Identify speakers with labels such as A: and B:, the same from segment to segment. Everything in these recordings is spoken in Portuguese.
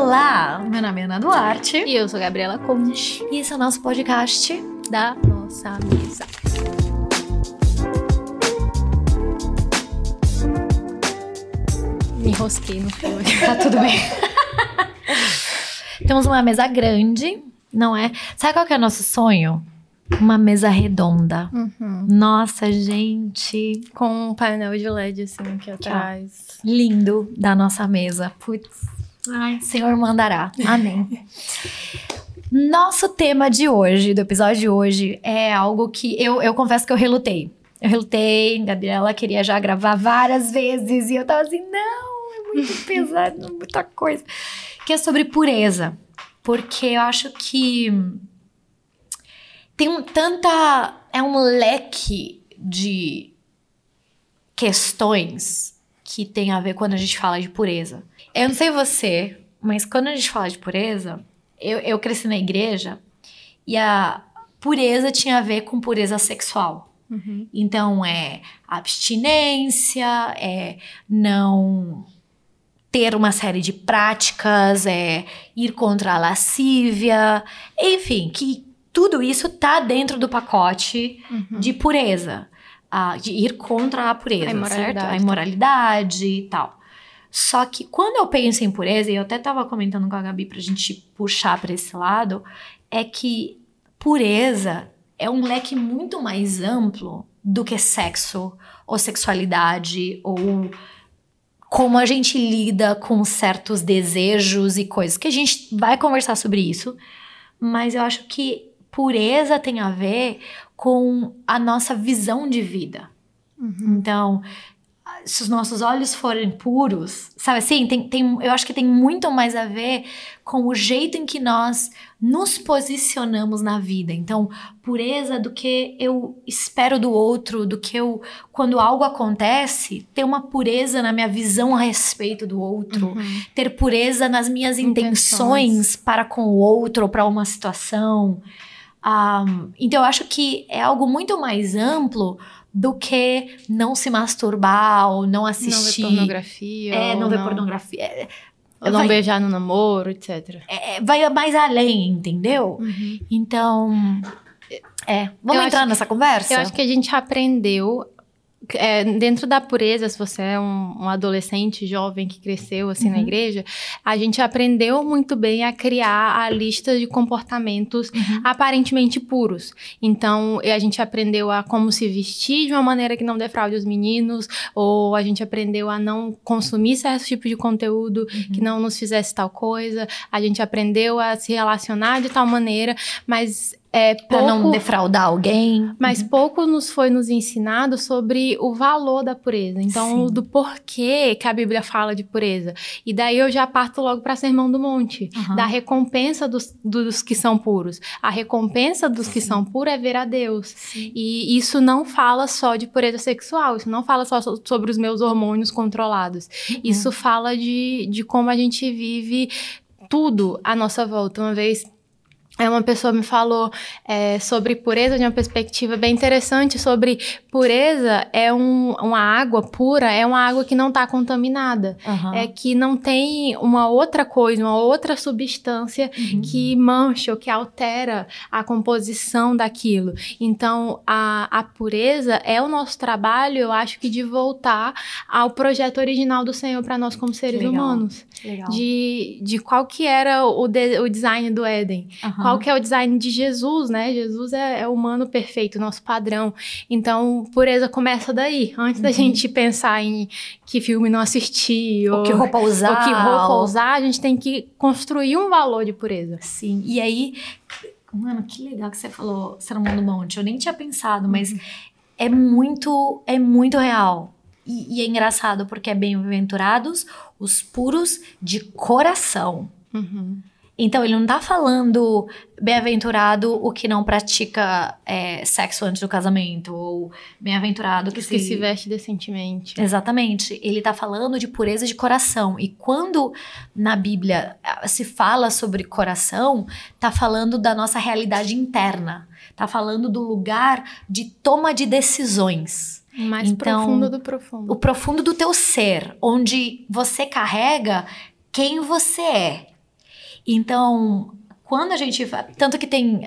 A: Olá, meu nome é Ana Duarte.
B: E eu sou Gabriela Conte.
A: E esse é o nosso podcast
B: da nossa mesa. Me enrosquei no fio.
A: tá tudo bem. Temos uma mesa grande, não é? Sabe qual que é o nosso sonho? Uma mesa redonda.
B: Uhum.
A: Nossa, gente.
B: Com um painel de LED assim aqui atrás.
A: Lindo da nossa mesa. Putz. Ai, Senhor mandará. Amém. Nosso tema de hoje, do episódio de hoje, é algo que eu, eu confesso que eu relutei. Eu relutei, Gabriela queria já gravar várias vezes e eu tava assim, não, é muito pesado, muita coisa. Que é sobre pureza. Porque eu acho que tem um, tanta. É um leque de questões que tem a ver quando a gente fala de pureza. Eu não sei você, mas quando a gente fala de pureza, eu, eu cresci na igreja e a pureza tinha a ver com pureza sexual.
B: Uhum.
A: Então é abstinência, é não ter uma série de práticas, é ir contra a lascívia, enfim, que tudo isso tá dentro do pacote
B: Uhum.
A: de pureza, de ir contra a pureza,
B: A imoralidade.
A: certo? A imoralidade e tal. Só que quando eu penso em pureza, e eu até tava comentando com a Gabi pra gente puxar pra esse lado, é que pureza é um leque muito mais amplo do que sexo ou sexualidade ou como a gente lida com certos desejos e coisas que a gente vai conversar sobre isso, mas eu acho que pureza tem a ver com a nossa visão de vida.
B: Uhum.
A: Então, se os nossos olhos forem puros, sabe assim, tem, tem, eu acho que tem muito mais a ver com o jeito em que nós nos posicionamos na vida. Então, pureza do que eu espero do outro, do que eu, quando algo acontece, ter uma pureza na minha visão a respeito do outro,
B: Uhum.
A: ter pureza nas minhas intenções,
B: Intenções.
A: para com o outro ou para uma situação. Ah, então, eu acho que é algo muito mais amplo do que não se masturbar ou não
B: Não ver
A: assistir.
B: pornografia.
A: é, não ver pornografia. É,
B: Ou não
A: vai,
B: beijar no namoro, etc.
A: é, vai mais além, entendeu?
B: Uhum.
A: Então. É. Vamos
B: Eu
A: entrar nessa conversa?
B: Eu acho que a gente aprendeu. É, dentro da pureza, se você é um, um adolescente jovem que cresceu assim na
A: Uhum.
B: igreja, a gente aprendeu muito bem a criar a lista de comportamentos
A: Uhum.
B: aparentemente puros. Então, a gente aprendeu a como se vestir de uma maneira que não defraude os meninos, ou a gente aprendeu a não consumir certo tipo de conteúdo
A: Uhum.
B: que não nos fizesse tal coisa, a gente aprendeu a se relacionar de tal maneira, mas é
A: Pra
B: pouco...
A: não defraudar alguém.
B: Mas pouco nos foi nos ensinado sobre o valor da pureza. Então,
A: Sim.
B: do porquê que a Bíblia fala de pureza. E daí eu já parto logo para Sermão do Monte,
A: Aham.
B: da recompensa dos, dos que são puros. A recompensa dos que são puros é ver a Deus.
A: Sim.
B: E isso não fala só de pureza sexual, isso não fala só so- sobre os meus hormônios controlados.
A: Uhum.
B: Isso fala de, de como a gente vive tudo à nossa volta. Uma vez uma pessoa me falou é, sobre pureza de uma perspectiva bem interessante sobre pureza é um, uma água pura, é uma água que não está contaminada.
A: Aham.
B: É que não tem uma outra coisa, uma outra substância
A: Uhum.
B: que mancha ou que altera a composição daquilo. Então, a, a pureza é o nosso trabalho, eu acho que de voltar ao projeto original do Senhor para nós como seres
A: legal.
B: humanos.
A: Legal.
B: De, de qual que era o, de- o design do Éden.
A: Aham.
B: Qual que é o design de Jesus, né? Jesus é, é o humano perfeito, nosso padrão. Então, pureza começa daí. Antes da
A: Uhum.
B: gente pensar em que filme não assistir, ou,
A: Ou que roupa usar.
B: ou que roupa
A: ou-
B: usar, a gente tem que construir um valor de pureza.
A: Sim. E aí, mano, que legal que você falou Sermão do Monte. Eu nem tinha pensado, mas é muito, é muito real. E, e é engraçado porque é bem-aventurados os puros de coração.
B: Uhum.
A: Então, ele não tá falando bem-aventurado o que não pratica é, sexo antes do casamento, ou bem-aventurado que,
B: que se veste decentemente.
A: Exatamente. Ele tá falando de pureza de coração. E quando na Bíblia se fala sobre coração, tá falando da nossa realidade interna. Tá falando do lugar de toma de decisões.
B: Mais
A: Então,
B: profundo do profundo.
A: O profundo do teu ser, onde você carrega quem você é. Então, quando a gente. Tanto que tem.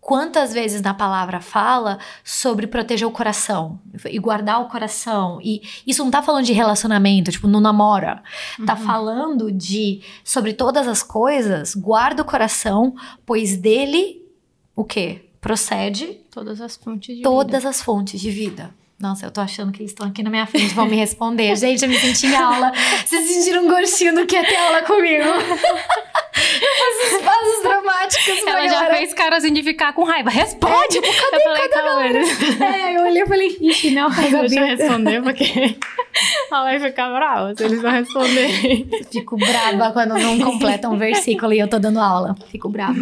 A: Quantas vezes na palavra fala sobre proteger o coração e guardar o coração? E isso não tá falando de relacionamento, tipo, não namora. Tá
B: Uhum.
A: falando de sobre todas as coisas, guarda o coração, pois dele o quê? Procede
B: Todas as fontes de
A: todas
B: vida.
A: as fontes de vida. Nossa, eu tô achando que eles estão aqui na minha frente, vão me responder. Gente, eu me senti em aula. Vocês sentiram um gostinho do que é ter aula comigo? Esses passos dramáticos.
B: Ela já
A: galera.
B: fez cara assim de ficar com raiva. Responde! eu falei, calma, eles-
A: É, eu olhei e falei, ixi, não,
B: Deixa eu responder, porque ela vai ficar brava se eles não responderem.
A: Fico brava quando não completa um versículo e eu tô dando aula. Fico brava.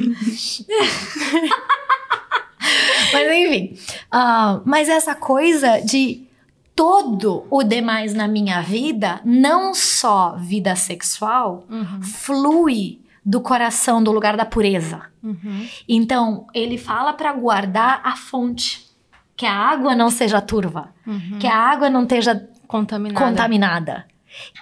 A: Mas enfim. ah, mas essa coisa de todo o demais na minha vida, não só vida sexual, flui do coração, do lugar da pureza.
B: Uhum.
A: Então, ele fala para guardar a fonte. Que a água não seja turva.
B: Uhum.
A: Que a água não esteja
B: Contaminada.
A: contaminada.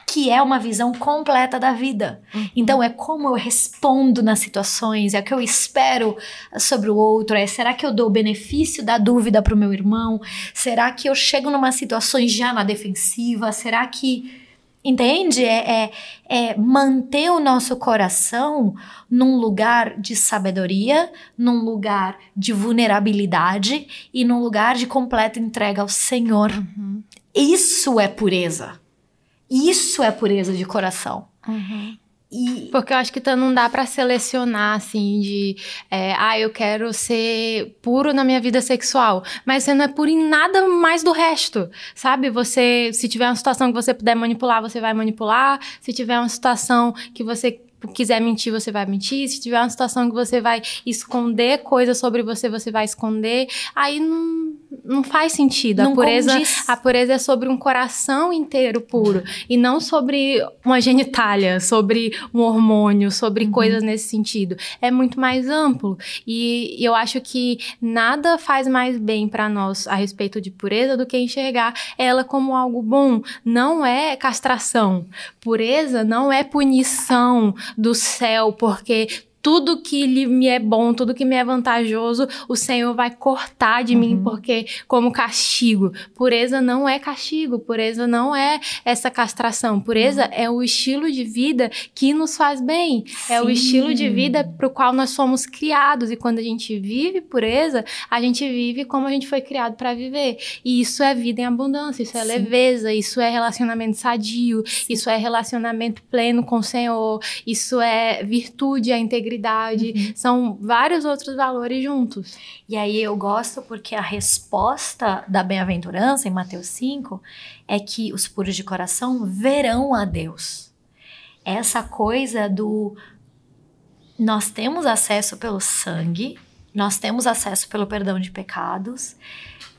A: Que é uma visão completa da vida.
B: Uhum.
A: Então, é como eu respondo nas situações, é o que eu espero sobre o outro, é será que eu dou o benefício da dúvida para o meu irmão? Será que eu chego numa situação já na defensiva? Será que. Entende? É, é, é manter o nosso coração num lugar de sabedoria, num lugar de vulnerabilidade e num lugar de completa entrega ao Senhor.
B: Uhum.
A: Isso é pureza. Isso é pureza de coração.
B: Uhum.
A: E
B: Porque eu acho que tá- não dá pra selecionar, assim, de... é, ah, eu quero ser puro na minha vida sexual. Mas você não é puro em nada mais do resto, sabe? Você, se tiver uma situação que você puder manipular, você vai manipular. Se tiver uma situação que você quiser mentir, você vai mentir. Se tiver uma situação que você vai esconder coisas sobre você, você vai esconder. Aí não, não faz sentido.
A: Não
B: a pureza...
A: condiz.
B: A pureza é sobre um coração inteiro puro. E não sobre uma genitália, sobre um hormônio, sobre
A: Uhum.
B: coisas nesse sentido. É muito mais amplo. E eu acho que nada faz mais bem para nós a respeito de pureza do que enxergar ela como algo bom. Não é castração. Pureza não é punição do céu, porque tudo que lhe- me é bom, tudo que me é vantajoso, o Senhor vai cortar de mim,
A: Uhum.
B: porque como castigo. Pureza não é castigo, pureza não é essa castração. Pureza
A: Uhum.
B: é o estilo de vida que nos faz bem, é o
A: Sim.
B: estilo de vida para o qual nós fomos criados. E quando a gente vive pureza, a gente vive como a gente foi criado para viver. E isso é vida em abundância, isso é
A: Sim.
B: leveza, isso é relacionamento sadio, isso é relacionamento pleno com o Senhor, isso é virtude, a integridade.
A: Uhum.
B: São vários outros valores juntos.
A: E aí eu gosto porque a resposta da bem-aventurança em Mateus 5 é que os puros de coração verão a Deus. Essa coisa do nós temos acesso pelo sangue, nós temos acesso pelo perdão de pecados,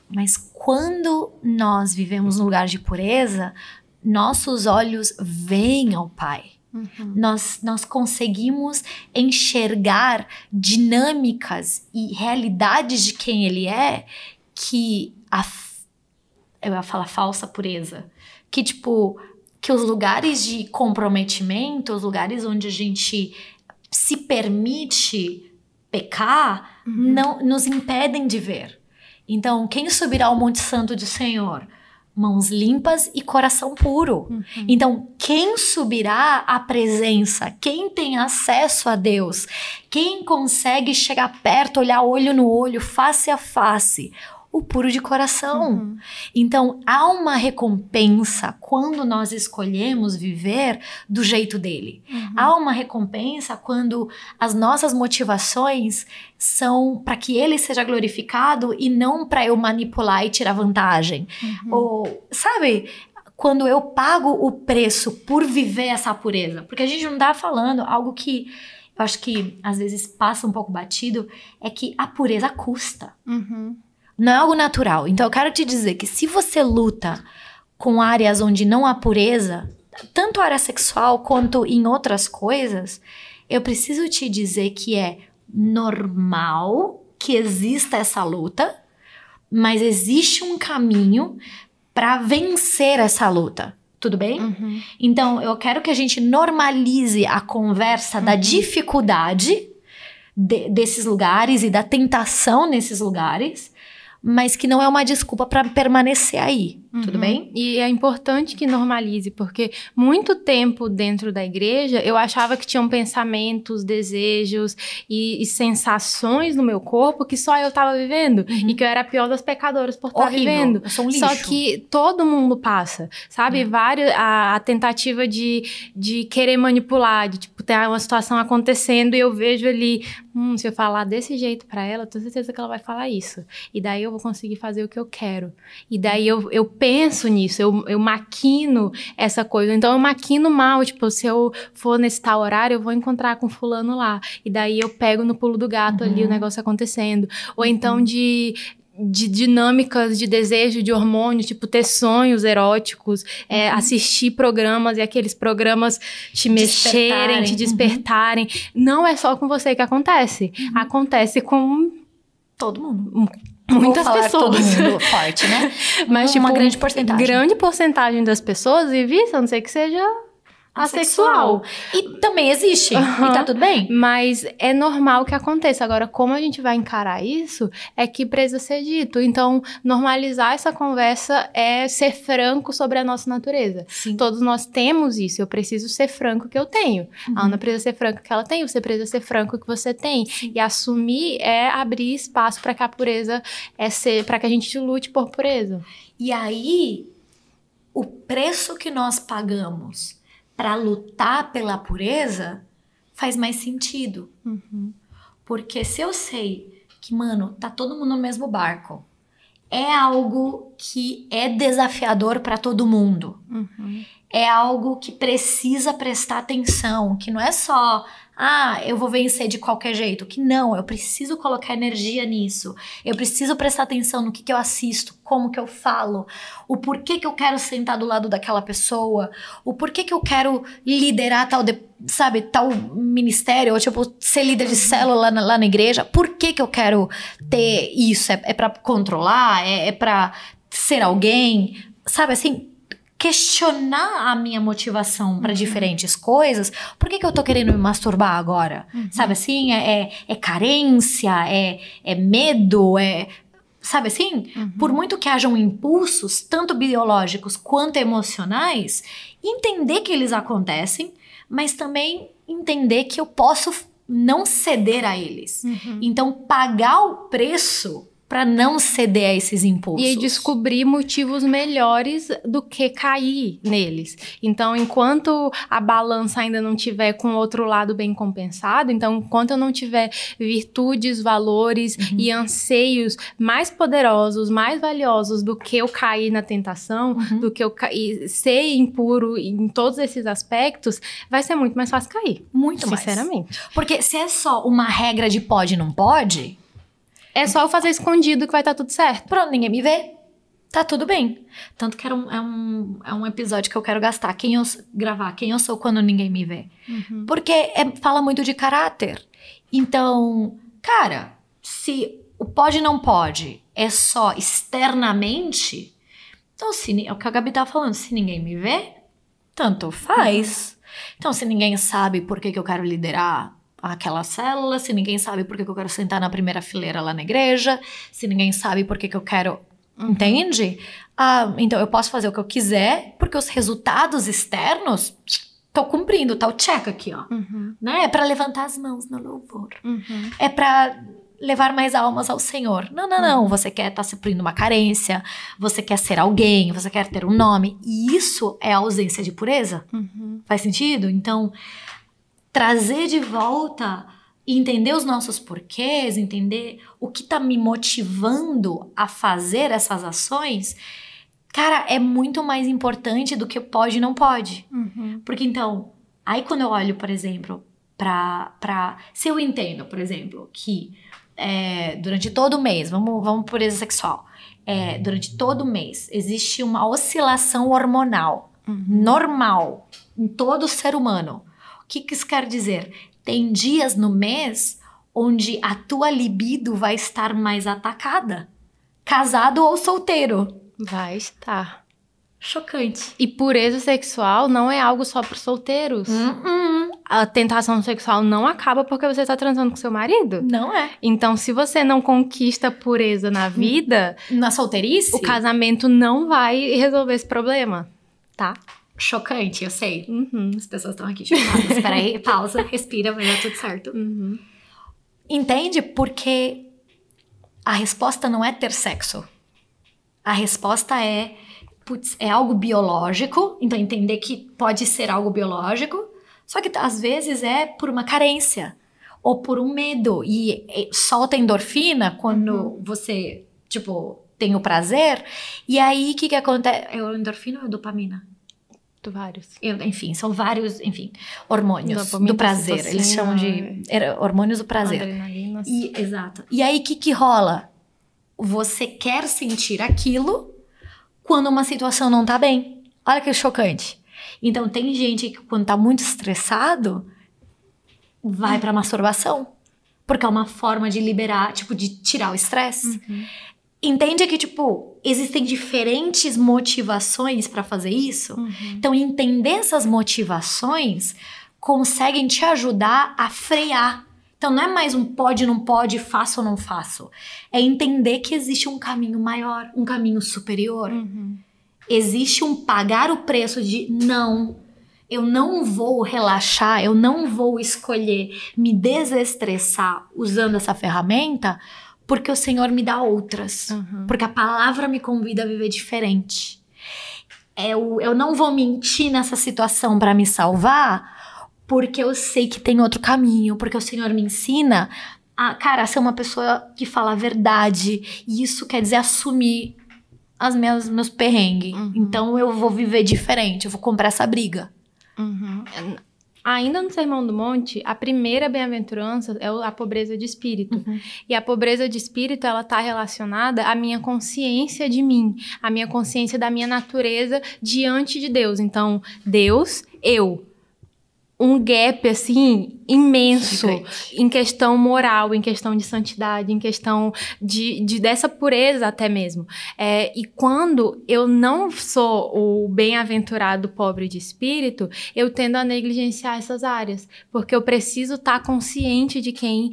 A: mas quando nós vivemos no lugar de pureza, nossos olhos veem ao Pai. Nós, nós conseguimos enxergar dinâmicas e realidades de quem ele é que a, eu ia falar falsa pureza, que tipo que os lugares de comprometimento, os lugares onde a gente se permite pecar, não nos impedem de ver. Então, quem subirá ao Monte Santo do Senhor? Mãos limpas e coração puro. Então, quem subirá à presença? Quem tem acesso a Deus? Quem consegue chegar perto, olhar olho no olho, face a face? O puro de coração.
B: Uhum.
A: Então, há uma recompensa quando nós escolhemos viver do jeito dele.
B: Uhum.
A: Há uma recompensa quando as nossas motivações são para que ele seja glorificado e não para eu manipular e tirar vantagem.
B: Uhum.
A: Ou, sabe? Quando eu pago o preço por viver essa pureza. Porque a gente não tá falando algo que eu acho que às vezes passa um pouco batido, é que a pureza custa.
B: Uhum.
A: Não é algo natural. Então eu quero te dizer que se você luta com áreas onde não há pureza, tanto área sexual quanto em outras coisas, eu preciso te dizer que é normal que exista essa luta, mas existe um caminho para vencer essa luta. Tudo bem?
B: Uhum.
A: Então, eu quero que a gente normalize a conversa da dificuldade de- desses lugares e da tentação nesses lugares, mas que não é uma desculpa para permanecer aí. Tudo
B: Uhum.
A: bem?
B: E é importante que normalize, porque muito tempo dentro da igreja eu achava que tinham pensamentos, desejos e, e sensações no meu corpo que só eu estava vivendo e que eu era a pior das pecadoras por estar vivendo.
A: Eu sou um lixo.
B: Só que todo mundo passa, sabe? Vários, a, a tentativa de, de querer manipular, de tipo, ter uma situação acontecendo e eu vejo ali, hum, se eu falar desse jeito pra ela, eu tenho certeza que ela vai falar isso. E daí eu vou conseguir fazer o que eu quero. E daí eu, eu penso nisso, eu, eu maquino essa coisa. Então eu maquino mal, tipo, se eu for nesse tal horário, eu vou encontrar com fulano lá. E daí eu pego no pulo do gato ali o negócio acontecendo. Ou então de de dinâmicas de desejo, de hormônios, tipo ter sonhos eróticos, é, assistir programas e aqueles programas te mexerem,
A: Despertarem.
B: te
A: Uhum.
B: despertarem. Não é só com você que acontece. Acontece com
A: Todo mundo.
B: Muitas pessoas.
A: Forte, né?
B: Mas,
A: uma
B: tipo,
A: grande porcentagem.
B: Grande porcentagem das pessoas vive a não ser que seja assexual.
A: E também existe.
B: Aham.
A: E tá tudo bem.
B: Mas é normal que aconteça. Agora, como a gente vai encarar isso, é que precisa ser dito. Então, normalizar essa conversa é ser franco sobre a nossa natureza.
A: Sim.
B: Todos nós temos isso. Eu preciso ser franco que eu tenho. A Ana precisa ser franco que ela tem. Você precisa ser franco que você tem. E assumir é abrir espaço para que a pureza é ser, para que a gente lute por pureza.
A: E aí, o preço que nós pagamos para lutar pela pureza faz mais sentido. Porque se eu sei que, mano, tá todo mundo no mesmo barco, é algo que é desafiador para todo mundo. É algo que precisa prestar atenção, que não é só, ah, eu vou vencer de qualquer jeito. Que não, eu preciso colocar energia nisso. Eu preciso prestar atenção no que, que eu assisto, como que eu falo, o porquê que eu quero sentar do lado daquela pessoa, o porquê que eu quero liderar tal, de- sabe, tal ministério, ou tipo, ser líder de célula lá na, lá na igreja. Por que que eu quero ter isso? É, é para controlar? É, é para ser alguém? Sabe assim? Questionar a minha motivação para diferentes coisas. Por que, que eu tô querendo me masturbar agora? Sabe assim? É, é, é carência, é, é medo, é. Sabe assim? Por muito que hajam impulsos, tanto biológicos quanto emocionais, entender que eles acontecem, mas também entender que eu posso não ceder a eles. Então, pagar o preço para não ceder a esses impulsos.
B: E descobrir motivos melhores do que cair neles. Então, enquanto a balança ainda não tiver com o outro lado bem compensado, então, enquanto eu não tiver virtudes, valores e anseios mais poderosos, mais valiosos do que eu cair na tentação, do que eu cair, ser impuro em todos esses aspectos, vai ser muito mais fácil cair.
A: Muito mais.
B: Sinceramente.
A: Porque se é só uma regra de pode e não pode,
B: É só eu fazer escondido que vai estar tudo certo.
A: pronto, ninguém me vê. Tá tudo bem. Tanto que era um, é, um, é um episódio que eu quero gastar. Quem eu gravar, quem eu sou quando ninguém me vê. Porque é- fala muito de caráter. Então, cara, se o pode e não pode é só externamente, então se, é o que a Gabi tá falando, se ninguém me vê, tanto faz. Então, se ninguém sabe por que, que eu quero liderar aquela célula, se ninguém sabe por que, que eu quero sentar na primeira fileira lá na igreja, se ninguém sabe por que, que eu quero. Entende? Ah, então eu posso fazer o que eu quiser, porque os resultados externos tô cumprindo, tá o check aqui, ó. Né? É pra levantar as mãos no louvor. É pra levar mais almas ao Senhor. Não, não, não. Você quer estar suprindo uma carência, você quer ser alguém, você quer ter um nome. E isso é ausência de pureza. Faz sentido? Então, trazer de volta, entender os nossos porquês, entender o que tá me motivando a fazer essas ações, cara, é muito mais importante do que pode e não pode. Porque então, aí quando eu olho, por exemplo, pra. pra se eu entendo, por exemplo, que é, durante todo o mês, vamos, vamos por pureza sexual, é, durante todo o mês existe uma oscilação hormonal normal em todo ser humano. O que, que isso quer dizer? Tem dias no mês onde a tua libido vai estar mais atacada, casado ou solteiro.
B: Vai estar.
A: Chocante.
B: E pureza sexual não é algo só para solteiros.
A: Hum,
B: A tentação sexual não acaba porque você tá transando com seu marido.
A: Não é.
B: Então, se você não conquista a pureza na vida,
A: Na solteirice?
B: o casamento não vai resolver esse problema, tá?
A: Chocante, eu sei.
B: Uhum.
A: As pessoas estão aqui chocadas. Espera aí, pausa, respira, vai dar tudo certo.
B: Uhum.
A: Entende? Porque a resposta não é ter sexo. A resposta é, putz, é algo biológico. Então, entender que pode ser algo biológico. Só que às vezes é por uma carência ou por um medo. E, e solta endorfina quando você, tipo, tem o prazer. E aí, o que que acontece? É o endorfina ou a dopamina?
B: Tu vários.
A: Enfim, são vários, enfim, hormônios do prazer. Eles
B: ocitocina,
A: chamam de era- hormônios do prazer. E, exato. E aí, o que que rola? Você quer sentir aquilo quando uma situação não tá bem. Olha que chocante. Então, tem gente que quando tá muito estressado, vai pra masturbação. Porque é uma forma de liberar, tipo, de tirar o estresse. Entende que, tipo, existem diferentes motivações pra fazer isso?
B: Uhum.
A: Então, entender essas motivações conseguem te ajudar a frear. Então, não é mais um pode, não pode, faço ou não faço. É entender que existe um caminho maior, um caminho superior.
B: Uhum.
A: Existe um pagar o preço de não. Eu não vou relaxar, eu não vou escolher me desestressar usando essa ferramenta, porque o Senhor me dá outras.
B: Uhum.
A: Porque a palavra me convida a viver diferente. Eu, eu não vou mentir nessa situação para me salvar, porque eu sei que tem outro caminho, porque o Senhor me ensina a, cara, a ser uma pessoa que fala a verdade. E isso quer dizer assumir as minhas meus perrengues.
B: Uhum.
A: Então eu vou viver diferente, eu vou comprar essa briga.
B: Uhum. Ainda no Sermão do Monte, a primeira bem-aventurança é a pobreza de espírito.
A: Uhum.
B: E a pobreza de espírito, ela tá relacionada à minha consciência de mim, à minha consciência da minha natureza diante de Deus. Então, Deus, eu. Um gap, assim, imenso
A: Gigante.
B: em questão moral, em questão de santidade, em questão de, de dessa pureza até mesmo. É, e quando eu não sou o bem-aventurado pobre de espírito, eu tendo a negligenciar essas áreas, porque eu preciso estar consciente de quem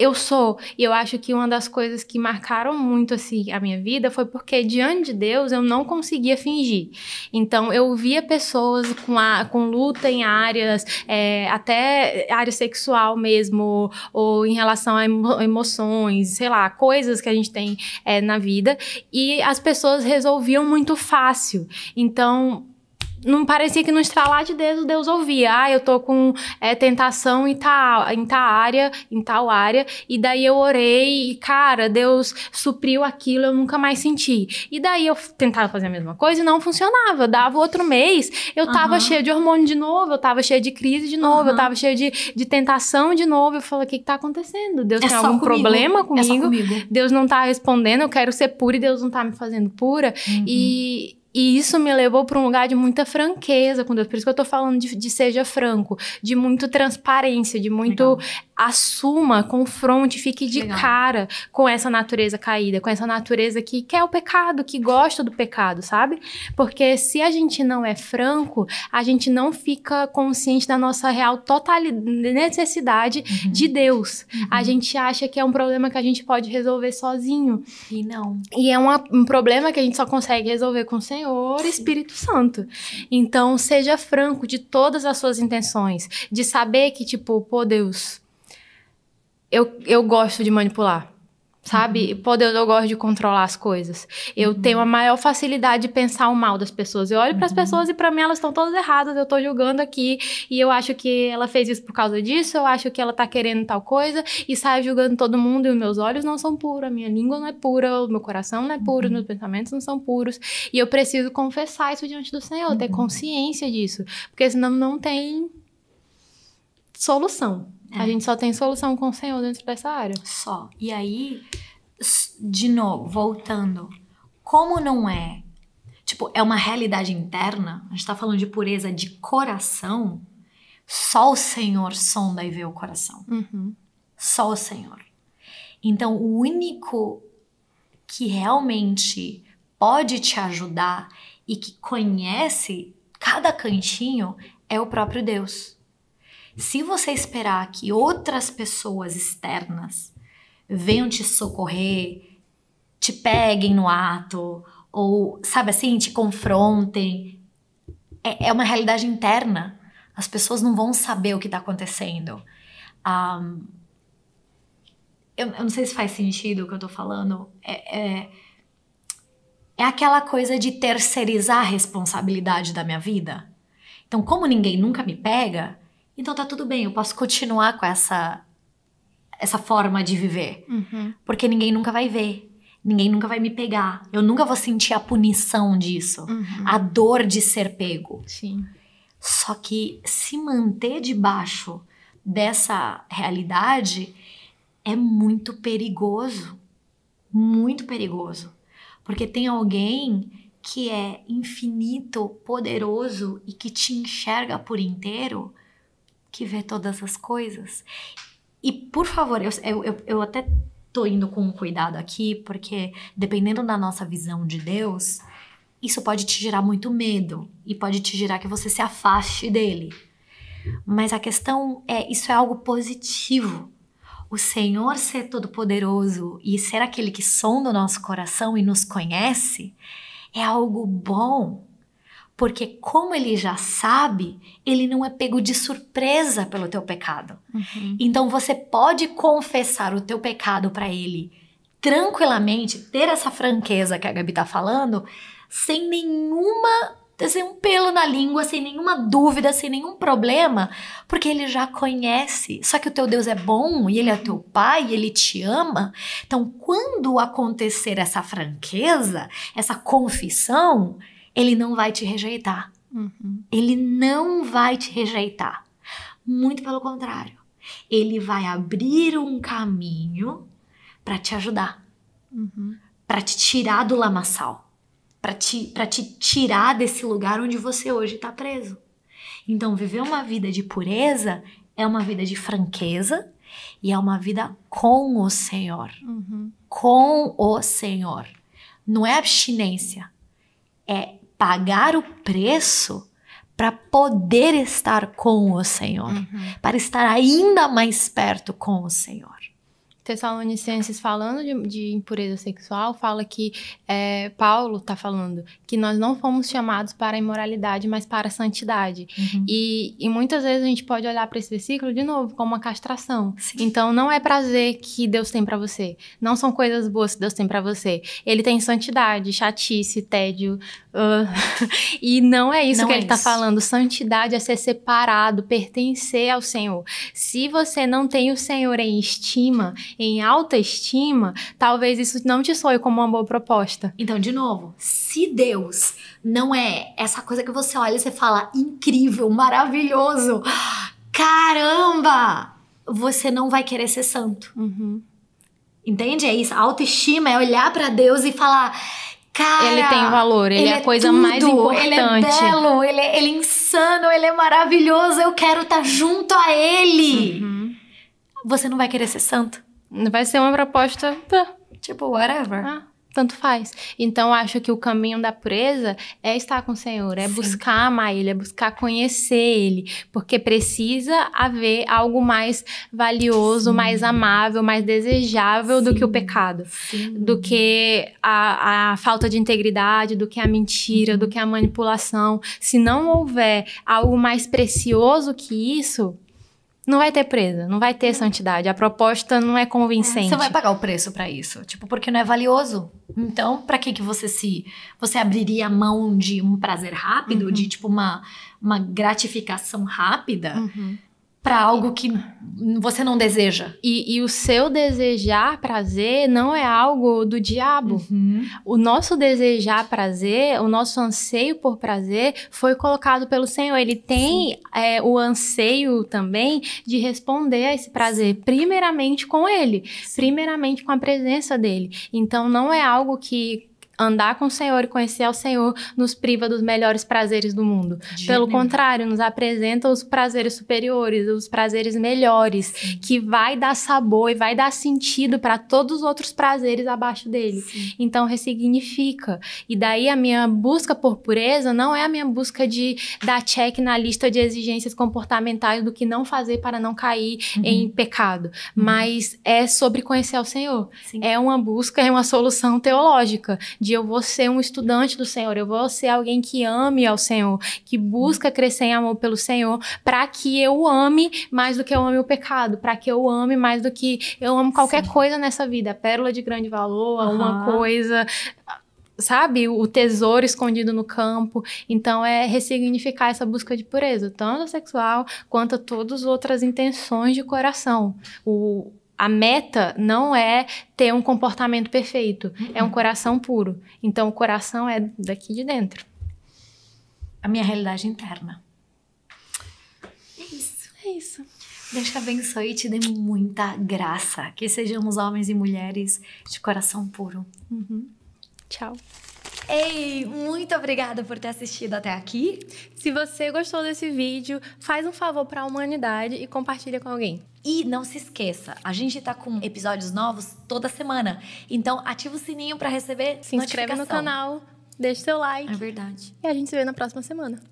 B: eu sou. E eu acho que uma das coisas que marcaram muito assim a minha vida foi porque diante de Deus eu não conseguia fingir. Então eu via pessoas com, a, com luta em áreas, é, até área sexual mesmo, ou em relação a emo- emoções, sei lá, coisas que a gente tem é, na vida, e as pessoas resolviam muito fácil. Então não parecia que no estralar de dedos Deus ouvia. Ah, eu tô com é, tentação em tal, em tal área, em tal área, e daí eu orei e, cara, Deus supriu aquilo, eu nunca mais senti. E daí eu tentava fazer a mesma coisa e não funcionava. Dava outro mês, eu tava cheia de hormônio de novo, eu tava cheia de crise de novo, eu
A: Aham.
B: tava cheia de, de tentação de novo. Eu falei, o que que tá acontecendo? Deus tem algum
A: comigo.
B: problema
A: É
B: comigo?
A: comigo.
B: Deus não tá respondendo, eu quero ser pura e Deus não tá me fazendo pura. E, e isso me levou para um lugar de muita franqueza com Deus. Por isso que eu tô falando de, de seja franco, de muito transparência, de muito
A: Legal.
B: assuma, confronte, fique de
A: Legal.
B: cara com essa natureza caída, com essa natureza que quer o pecado, que gosta do pecado, sabe? Porque se a gente não é franco, a gente não fica consciente da nossa real total necessidade de Deus. A gente acha que é um problema que a gente pode resolver sozinho.
A: E não.
B: E é uma- um problema que a gente só consegue resolver com o Senhor Espírito Santo. Então, seja franco de todas as suas intenções. De saber que, tipo, pô, Deus, eu, eu gosto de manipular. Sabe? Pô, Deus, eu gosto de controlar as coisas. Eu tenho a maior facilidade de pensar o mal das pessoas. Eu olho para as pessoas e para mim elas estão todas erradas. Eu tô julgando aqui e eu acho que ela fez isso por causa disso. Eu acho que ela tá querendo tal coisa e saio julgando todo mundo. E os meus olhos não são puros, a minha língua não é pura, o meu coração não é puro, os meus pensamentos não são puros. E eu preciso confessar isso diante do Senhor, ter consciência disso, porque senão não tem solução. A
A: É.
B: gente só tem solução com o Senhor dentro dessa área.
A: Só. E aí, de novo, voltando. Como não é? Tipo, é uma realidade interna. A gente tá falando de pureza de coração. Só o Senhor sonda e vê o coração.
B: Uhum.
A: Só o Senhor. Então, o único que realmente pode te ajudar e que conhece cada cantinho é o próprio Deus. Se você esperar que outras pessoas externas venham te socorrer, te peguem no ato, ou, sabe assim, te confrontem, é, é uma realidade interna. As pessoas não vão saber o que está acontecendo. Um, eu, eu, não sei se faz sentido o que eu tô falando. É, é, é aquela coisa de terceirizar a responsabilidade da minha vida. Então, como ninguém nunca me pega, então tá tudo bem, eu posso continuar com essa essa forma de viver.
B: Uhum.
A: Porque ninguém nunca vai ver. Ninguém nunca vai me pegar. Eu nunca vou sentir a punição disso.
B: Uhum.
A: A dor de ser pego.
B: Sim.
A: Só que se manter debaixo dessa realidade é muito perigoso. Muito perigoso. Porque tem alguém que é infinito, poderoso e que te enxerga por inteiro, que vê todas as coisas. E por favor, eu, eu, eu até tô indo com cuidado aqui, porque dependendo da nossa visão de Deus, isso pode te gerar muito medo e pode te gerar que você se afaste dele. Mas a questão é, isso é algo positivo. O Senhor ser todo-poderoso e ser aquele que sonda o nosso coração e nos conhece é algo bom. Porque como ele já sabe, ele não é pego de surpresa pelo teu pecado.
B: Uhum.
A: Então você pode confessar o teu pecado para ele tranquilamente, ter essa franqueza que a Gabi tá falando, sem nenhuma sem um pelo na língua, sem nenhuma dúvida, sem nenhum problema, porque ele já conhece. Só que o teu Deus é bom e ele é teu pai, e ele te ama. Então, quando acontecer essa franqueza, essa confissão, ele não vai te rejeitar.
B: Uhum.
A: Ele não vai te rejeitar. Muito pelo contrário. Ele vai abrir um caminho para te ajudar,
B: Uhum.
A: para te tirar do lamaçal para te, pra te tirar desse lugar onde você hoje está preso. Então, viver uma vida de pureza é uma vida de franqueza e é uma vida com o Senhor.
B: Uhum.
A: Com o Senhor. Não é abstinência, é pagar o preço para poder estar com o Senhor,
B: Uhum.
A: para estar ainda mais perto com o Senhor.
B: Tessalonicenses falando de, de impureza sexual, fala que é, Paulo está falando que nós não fomos chamados para a imoralidade, mas para a santidade.
A: Uhum.
B: E, e muitas vezes a gente pode olhar para esse versículo de novo como uma castração.
A: Sim.
B: Então não é prazer que Deus tem para você, não são coisas boas que Deus tem para você. Ele tem santidade, chatice, tédio, uh, e não é isso
A: Não
B: que
A: é
B: ele está falando. Santidade é ser separado, pertencer ao Senhor. Se você não tem o Senhor em estima, em alta estima, talvez isso não te soe como uma boa proposta.
A: Então, de novo, se Deus não é essa coisa que você olha e você fala incrível, maravilhoso, caramba, você não vai querer ser santo.
B: Uhum.
A: Entende? É isso. A autoestima é olhar pra Deus e falar, cara,
B: Ele tem valor, ele, é a coisa
A: tudo,
B: mais importante.
A: Ele é belo, ele é, ele é insano, ele é maravilhoso. Eu quero estar junto a ele.
B: Uhum.
A: Você não vai querer ser santo.
B: Vai ser uma proposta. tá,
A: Tipo, whatever.
B: Ah, tanto faz. Então, acho que o caminho da pureza é estar com o Senhor, é
A: Sim.
B: buscar amar Ele, é buscar conhecer Ele, porque precisa haver algo mais valioso,
A: Sim.
B: mais amável, mais desejável do que o
A: Sim.
B: pecado.
A: Sim.
B: Do que a, a falta de integridade, do que a mentira,
A: Uhum.
B: do que a manipulação. Se não houver algo mais precioso que isso, não vai ter presa, não vai ter santidade. A proposta não é convincente.
A: Você vai pagar o preço pra isso, tipo, porque não é valioso. Então, pra que que você se você abriria a mão de um prazer rápido,
B: Uhum.
A: de tipo uma uma gratificação rápida
B: Uhum.
A: Pra algo que você não deseja?
B: E, e o seu desejar prazer não é algo do diabo. O nosso desejar prazer, o nosso anseio por prazer foi colocado pelo Senhor. Ele tem é, o anseio também de responder a esse prazer, primeiramente com Ele, primeiramente com a presença dele. Então não é algo que andar com o Senhor e conhecer ao Senhor nos priva dos melhores prazeres do mundo.
A: De
B: Pelo contrário, nos apresenta os prazeres superiores, os prazeres melhores,
A: Sim.
B: que vai dar sabor e vai dar sentido para todos os outros prazeres abaixo dele.
A: Sim.
B: Então ressignifica. E daí a minha busca por pureza não é a minha busca de dar check na lista de exigências comportamentais do que não fazer para não cair
A: Uhum.
B: em pecado, mas é sobre conhecer ao Senhor.
A: Sim.
B: É uma busca, é uma solução teológica de eu vou ser um estudante do Senhor, eu vou ser alguém que ame ao Senhor, que busca crescer em amor pelo Senhor, para que eu ame mais do que eu ame o pecado, para que eu ame mais do que eu amo qualquer
A: Sim.
B: coisa nessa vida, a pérola de grande valor, uma
A: Aham.
B: coisa sabe, o tesouro escondido no campo. Então é ressignificar essa busca de pureza, tanto sexual quanto a todas as outras intenções de coração. O a meta não é ter um comportamento perfeito, é um coração puro. Então o coração é daqui de dentro.
A: A minha realidade interna. É isso.
B: É isso.
A: Deus te abençoe e te dê muita graça. Que sejamos homens e mulheres de coração puro.
B: Tchau.
A: Ei, muito obrigada por ter assistido até aqui.
B: Se você gostou desse vídeo, faz um favor para a humanidade e compartilha com alguém.
A: E não se esqueça, a gente tá com episódios novos toda semana. Então ativa o sininho para receber
B: Se inscreve no canal, deixa seu like
A: É verdade.
B: e a gente se vê na próxima semana.